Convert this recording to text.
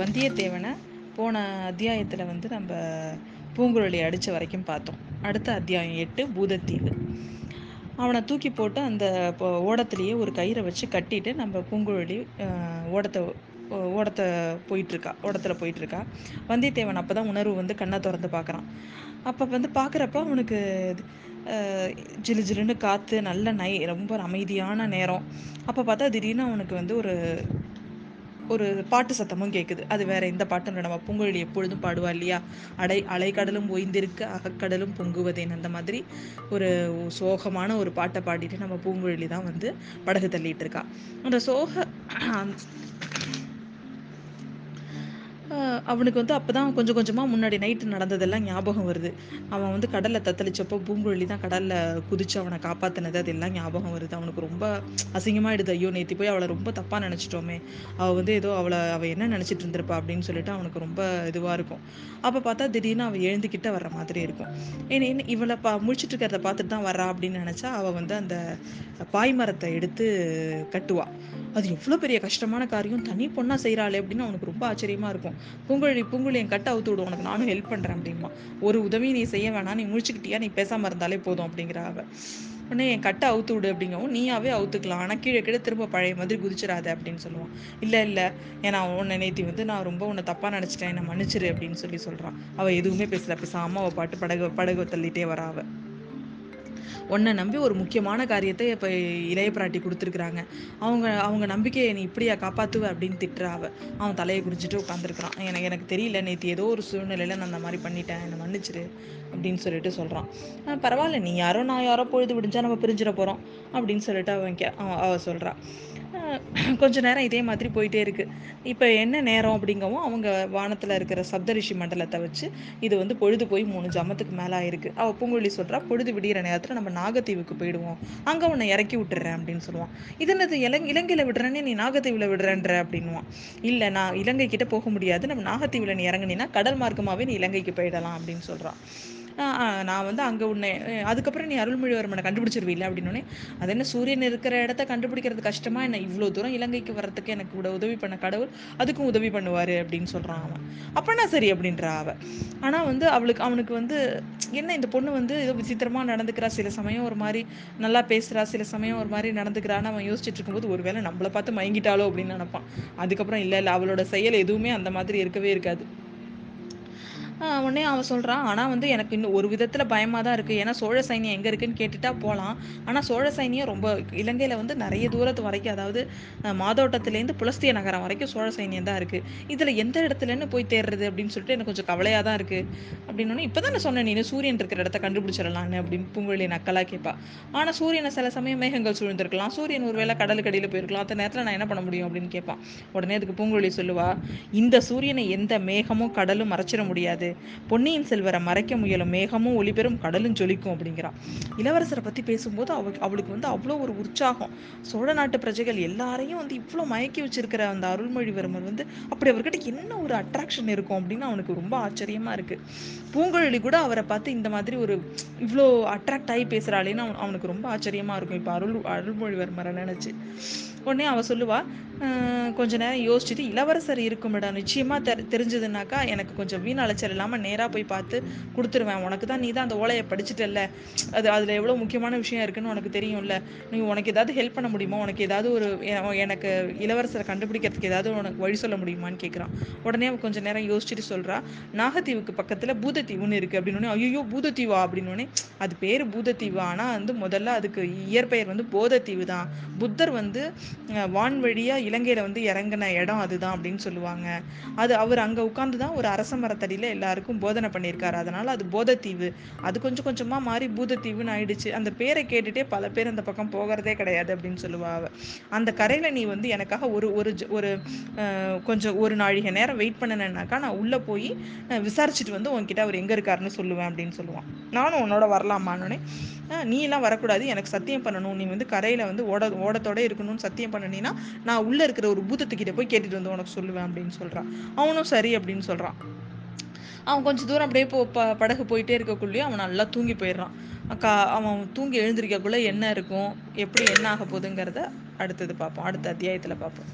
வந்தியத்தேவனை போன அத்தியாயத்தில் வந்து நம்ம பூங்குழலி அடித்த வரைக்கும் பார்த்தோம். அடுத்த அத்தியாயம் எட்டு பூதத்தீவு. அவனை தூக்கி போட்டு அந்த ஓடத்துலேயே ஒரு கயிறை வச்சு கட்டிட்டு நம்ம பூங்குழலி ஓடத்தை ஓடத்தை போயிட்டுருக்கா ஓடத்தில் போயிட்டுருக்கா. வந்தியத்தேவன் அப்போ தான் உணர்வு வந்து கண்ணை திறந்து பார்க்குறான். அப்போ வந்து பார்க்குறப்ப அவனுக்கு ஜிலு ஜிலுன்னு காற்று நல்ல நை ரொம்ப அமைதியான நேரம். அப்போ பார்த்தா திடீர்னு அவனுக்கு வந்து ஒரு ஒரு பாட்டு சத்தமும் கேட்குது அது வேற எந்த பாட்டும் இல்லை. நம்ம பூங்குழலி எப்பொழுதும் பாடுவா இல்லையா? அடை அலைக்கடலும் ஓய்ந்திருக்கு அகக்கடலும் பொங்குவதேன் அந்த மாதிரி ஒரு சோகமான ஒரு பாட்டை பாடிட்டு நம்ம பூங்குழலி தான் வந்து படகு தள்ளிட்டு இருக்கா. அந்த சோக அவனுக்கு வந்து அப்போ தான் கொஞ்சம் கொஞ்சமாக முன்னாடி நைட்டு நடந்ததெல்லாம் ஞாபகம் வருது. அவன் வந்து கடலில் தத்தளிச்சப்போ பூங்குழலி தான் கடலில் குதிச்சு அவனை காப்பாற்றினது அதெல்லாம் ஞாபகம் வருது. அவனுக்கு ரொம்ப அசிங்கமாகிடுது ஐயோ நேற்றி போய் அவளை ரொம்ப தப்பாக நினச்சிட்டோமே. அவள் வந்து ஏதோ அவளை அவள் என்ன நினச்சிட்டு இருந்திருப்பா அப்படின்னு சொல்லிட்டு அவனுக்கு ரொம்ப இதுவாக இருக்கும். அப்போ பார்த்தா திடீர்னு அவள் எழுந்துக்கிட்ட வர்ற மாதிரி இருக்கும். ஏன்னா இவளை பா முடிச்சுட்டு இருக்கிறத பார்த்துட்டு தான் வரா அப்படின்னு நினச்சா அவள் வந்து அந்த பாய்மரத்தை எடுத்து கட்டுவாள் அது எவ்வளோ பெரிய கஷ்டமான காரியம் தனி பொண்ணாக செய்கிறாளே அப்படின்னு அவனுக்கு ரொம்ப ஆச்சரியமாக இருக்கும். பூங்குழலி பூங்குழலி என் கட்டை அவுத்து விடும் உனக்கு நானும் ஹெல்ப் பண்ணுறேன் அப்படிமா ஒரு உதவி நீ செய்ய வேணாம் நீ முழிச்சுக்கிட்டியா நீ பேசாமல் இருந்தாலே போதும் அப்படிங்கிற அவ. உடனே என் கட்டை அவுத்து விடு அப்படிங்கவும் நீயாவே அவுத்துக்கலாம். ஆனால் கீழே கீழே திரும்ப பழைய மாதிரி குதிச்சிடாத அப்படின்னு சொல்லுவான். இல்லை இல்லை ஏன்னா உன்னை நேத்தி வந்து நான் ரொம்ப உன்னை தப்பாக நினச்சிட்டேன் என்னை மன்னிச்சிரு அப்படின்னு சொல்லி சொல்கிறான் அவள் எதுவுமே பேசல பேசாமல் அவள் பாட்டு படகு படகு தள்ளிட்டே வரா அவள் உன்னை நம்பி ஒரு முக்கியமான காரியத்தை இப்போ இளைய பிராட்டி கொடுத்துருக்குறாங்க. அவங்க அவங்க நம்பிக்கையை நீ இப்படியா காப்பாற்றுவ அப்படின்னு திட்டுறா அவ அவன் தலையை குறிஞ்சிட்டு உட்காந்துருக்குறான் எனக்கு எனக்கு தெரியல நேற்று ஏதோ ஒரு சூழ்நிலையில் நான் அந்த மாதிரி பண்ணிட்டேன். என்னை மன்னிச்சிரு அப்படின்னு சொல்லிட்டு சொல்கிறான் பரவாயில்ல நீ யாரோ நான் யாரோ பொழுது விடிஞ்சா நம்ம பிரிஞ்சிட போகிறோம் அப்படின்னு சொல்லிட்டு அவன் கே அவ சொல்கிறான் கொஞ்ச நேரம் இதே மாதிரி போயிட்டே இருக்குது இப்போ என்ன நேரம் அப்படிங்கவும் அவங்க வானத்தில் இருக்கிற சப்தரிஷி மண்டலத்தை வச்சு இது வந்து பொழுது போய் மூணு ஜமத்துக்கு மேலே ஆயிருக்கு. அவள் பூங்குழலி சொல்கிறா பொழுது விடிகிற நேரத்தில் நம்ம நாகத்தீவுக்கு போயிடுவோம். அங்கே உன்னை இறக்கி விட்டுறேன் அப்படின்னு சொல்லுவான். இது என்னது இலங் இலங்கையில் விடுறேன்னு நீ நாகத்தீவில் விடுறேன்ற அப்படின்வான் இல்லை நான் இலங்கை கிட்ட போக முடியாது. நம்ம நாகத்தீவில் நீ இறங்குனீன்னா கடல் மார்க்கமாகவே நீ இலங்கைக்கு போயிடலாம் அப்படின்னு சொல்கிறான் நான் வந்து அங்கே உன்னை அதுக்கப்புறம் நீ அருள்மொழிவர்மனை கண்டுபிடிச்சிருவீல்ல அப்படின்னு அது என்ன சூரியன் இருக்கிற இடத்த கண்டுபிடிக்கிறது கஷ்டமா? என்ன இவ்வளோ தூரம் இலங்கைக்கு வர்றதுக்கு எனக்கு கூட உதவி பண்ண கடவுள் அதுக்கும் உதவி பண்ணுவார் அப்படின்னு சொல்கிறான் அவன். அப்பனா சரி அப்படின்றா அவன் ஆனால் வந்து அவளுக்கு அவனுக்கு வந்து என்ன இந்த பொண்ணு வந்து ஏதோ விசித்திரமாக நடந்துக்கிறா. சில சமயம் ஒரு மாதிரி நல்லா பேசுகிறா சில சமயம் ஒரு மாதிரி நடந்துக்கிறான்னு அவன் யோசிச்சுட்டு இருக்கும்போது ஒருவேளை நம்மளை பார்த்து மயங்கிட்டாலோ அப்படின்னு நினப்பான். அதுக்கப்புறம் இல்லை இல்லை அவளோட செயல் எதுவுமே அந்த மாதிரி இருக்கவே இருக்காது. உடனே அவன் சொல்கிறான் ஆனால் வந்து எனக்கு இன்னும் ஒரு விதத்தில் பயமாக தான் இருக்குது ஏன்னா சோழ சைனியம் எங்கே இருக்குன்னு கேட்டுட்டா போகலாம் ஆனால் சோழ சைனியம் ரொம்ப இலங்கையில் வந்து நிறைய தூரத்து வரைக்கும் அதாவது மாதோட்டத்துலேருந்து புலஸ்திய நகரம் வரைக்கும் சோழ சைனியம் தான் இருக்குது இதில் எந்த இடத்துலன்னு போய் தேடுறது அப்படின்னு சொல்லிட்டு எனக்கு கொஞ்சம் கவலையாக தான் இருக்குது அப்படின்னு இப்போ தான் நான் சொன்னேன் நீ சூரியன் இருக்கிற இடத்த கண்டுபிடிச்சிடலான்னு அப்படின்னு பூங்குழலி நக்கலாக கேட்பா ஆனால் சூரியனை சில சமயம் மேகங்கள் சூழ்ந்திருக்கலாம். சூரியன் ஒருவேளை கடலுக்கடியில் போயிருக்கலாம். அந்த நேரத்தில் நான் என்ன பண்ண முடியும்? அப்படின்னு கேட்பான் உடனே அதுக்கு பூங்குழலி சொல்லுவா இந்த சூரியனை எந்த மேகமும் கடலும் மறைச்சிட முடியாது. பொன்னியின் செல்வரை மறைக்க முயலும் மேகமும் ஒளிபெறும் கடலும் ஜொலிக்கும் அப்படிங்கிறான். இளவரசரை பற்றி பேசும்போது அவ அவளுக்கு வந்து அவ்வளோ ஒரு உற்சாகம். சோழ நாட்டு பிரஜைகள் எல்லாரையும் வந்து இவ்வளோ மயக்கி வச்சிருக்கிற அந்த அருள்மொழிவர்மர் வந்து அப்படி அவர்கிட்ட என்ன ஒரு அட்ராக்ஷன் இருக்கும் அப்படின்னு அவனுக்கு ரொம்ப ஆச்சரியமா இருக்கு. பூங்குழலி கூட அவரை பார்த்து இந்த மாதிரி ஒரு இவ்வளோ அட்ராக்ட் ஆகி பேசுகிறாளேன்னு அவன் அவனுக்கு ரொம்ப ஆச்சரியமா இருக்கும். இப்போ அருள் அருள்மொழிவர்மரை நினச்சி. உடனே அவ சொல்லுவா கொஞ்ச நேரம் யோசிச்சுட்டு இளவரசர் இருக்கும் இடம் நிச்சயமா தெ தெரிஞ்சதுனாக்கா எனக்கு கொஞ்சம் வீண் அலைச்சல் இல்லாமல் நேராக போய் பார்த்து கொடுத்துருவேன். உனக்கு தான் நீ தான் அந்த ஓலையை படிச்சுட்டல்ல. அது அதில் எவ்வளோ முக்கியமான விஷயம் இருக்குன்னு உனக்கு தெரியும்ல. நீ உனக்கு ஏதாவது ஹெல்ப் பண்ண முடியுமா? உனக்கு ஏதாவது ஒரு எனக்கு இளவரசரை கண்டுபிடிக்கிறதுக்கு ஏதாவது உனக்கு வழி சொல்ல முடியுமான்னு கேட்குறான் உடனே அவன் கொஞ்சம் நேரம் யோசிச்சுட்டு சொல்கிறா நாகத்தீவுக்கு பக்கத்தில் பூதத்தீவுன்னு இருக்குது அப்படின்னு ஐயோ பூதத்தீவா? அப்படின்னு அது பேர் பூதத்தீவு. ஆனால் வந்து முதல்ல அதுக்கு இயற்பெயர் வந்து போதத்தீவு தான். புத்தர் வந்து வான்வழியாக இலங்கையில் வந்து இறங்கின இடம் அதுதான் அப்படின்னு சொல்லுவாங்க. அது அவர் அங்கே உட்காந்து தான் ஒரு அரச மரத்தடியில் எல்லாருக்கும் போதனை பண்ணியிருக்காரு. அதனால அது போதத்தீவு. அது கொஞ்சம் கொஞ்சமாக மாறி பூதத்தீவுன்னு ஆயிடுச்சு. அந்த பேரை கேட்டுட்டே பல பேர் அந்த பக்கம் போகிறதே கிடையாது அப்படின்னு சொல்லுவா அந்த கரையில் நீ வந்து எனக்காக ஒரு ஒரு ஒரு கொஞ்சம் ஒரு நாழிகை நேரம் வெயிட் பண்ணினேன்னாக்கா நான் உள்ளே போய் விசாரிச்சுட்டு வந்து உன்கிட்ட அவர் எங்கே இருக்காருன்னு சொல்லுவேன் அப்படின்னு சொல்லுவான். நானும் உன்னோட வரலாமான்னொடனே நீ எல்லாம் வரக்கூடாது. எனக்கு சத்தியம் பண்ணணும். நீ வந்து கரையில் வந்து ஓட ஓடத்தோட இருக்கணும்னு சத்தியம் பண்ணினா நான் உள்ளே இருக்கிற ஒரு பூதத்துக்கிட்ட போய் கேட்டுட்டு வந்து உனக்கு சொல்லுவேன் அப்படின்னு சொல்கிறான் அவனும் சரி அப்படின்னு சொல்கிறான் அவன் கொஞ்சம் தூரம் அப்படியே போ ப படகு போயிட்டே இருக்கக்குள்ளேயும் அவன் நல்லா தூங்கி போயிடுறான். அக்கா அவன் தூங்கி எழுந்திருக்கக்குள்ளே என்ன இருக்கும்? எப்படி என்ன ஆக போகுதுங்கிறத அடுத்தது பார்ப்போம். அடுத்த அத்தியாயத்தில் பார்ப்போம்.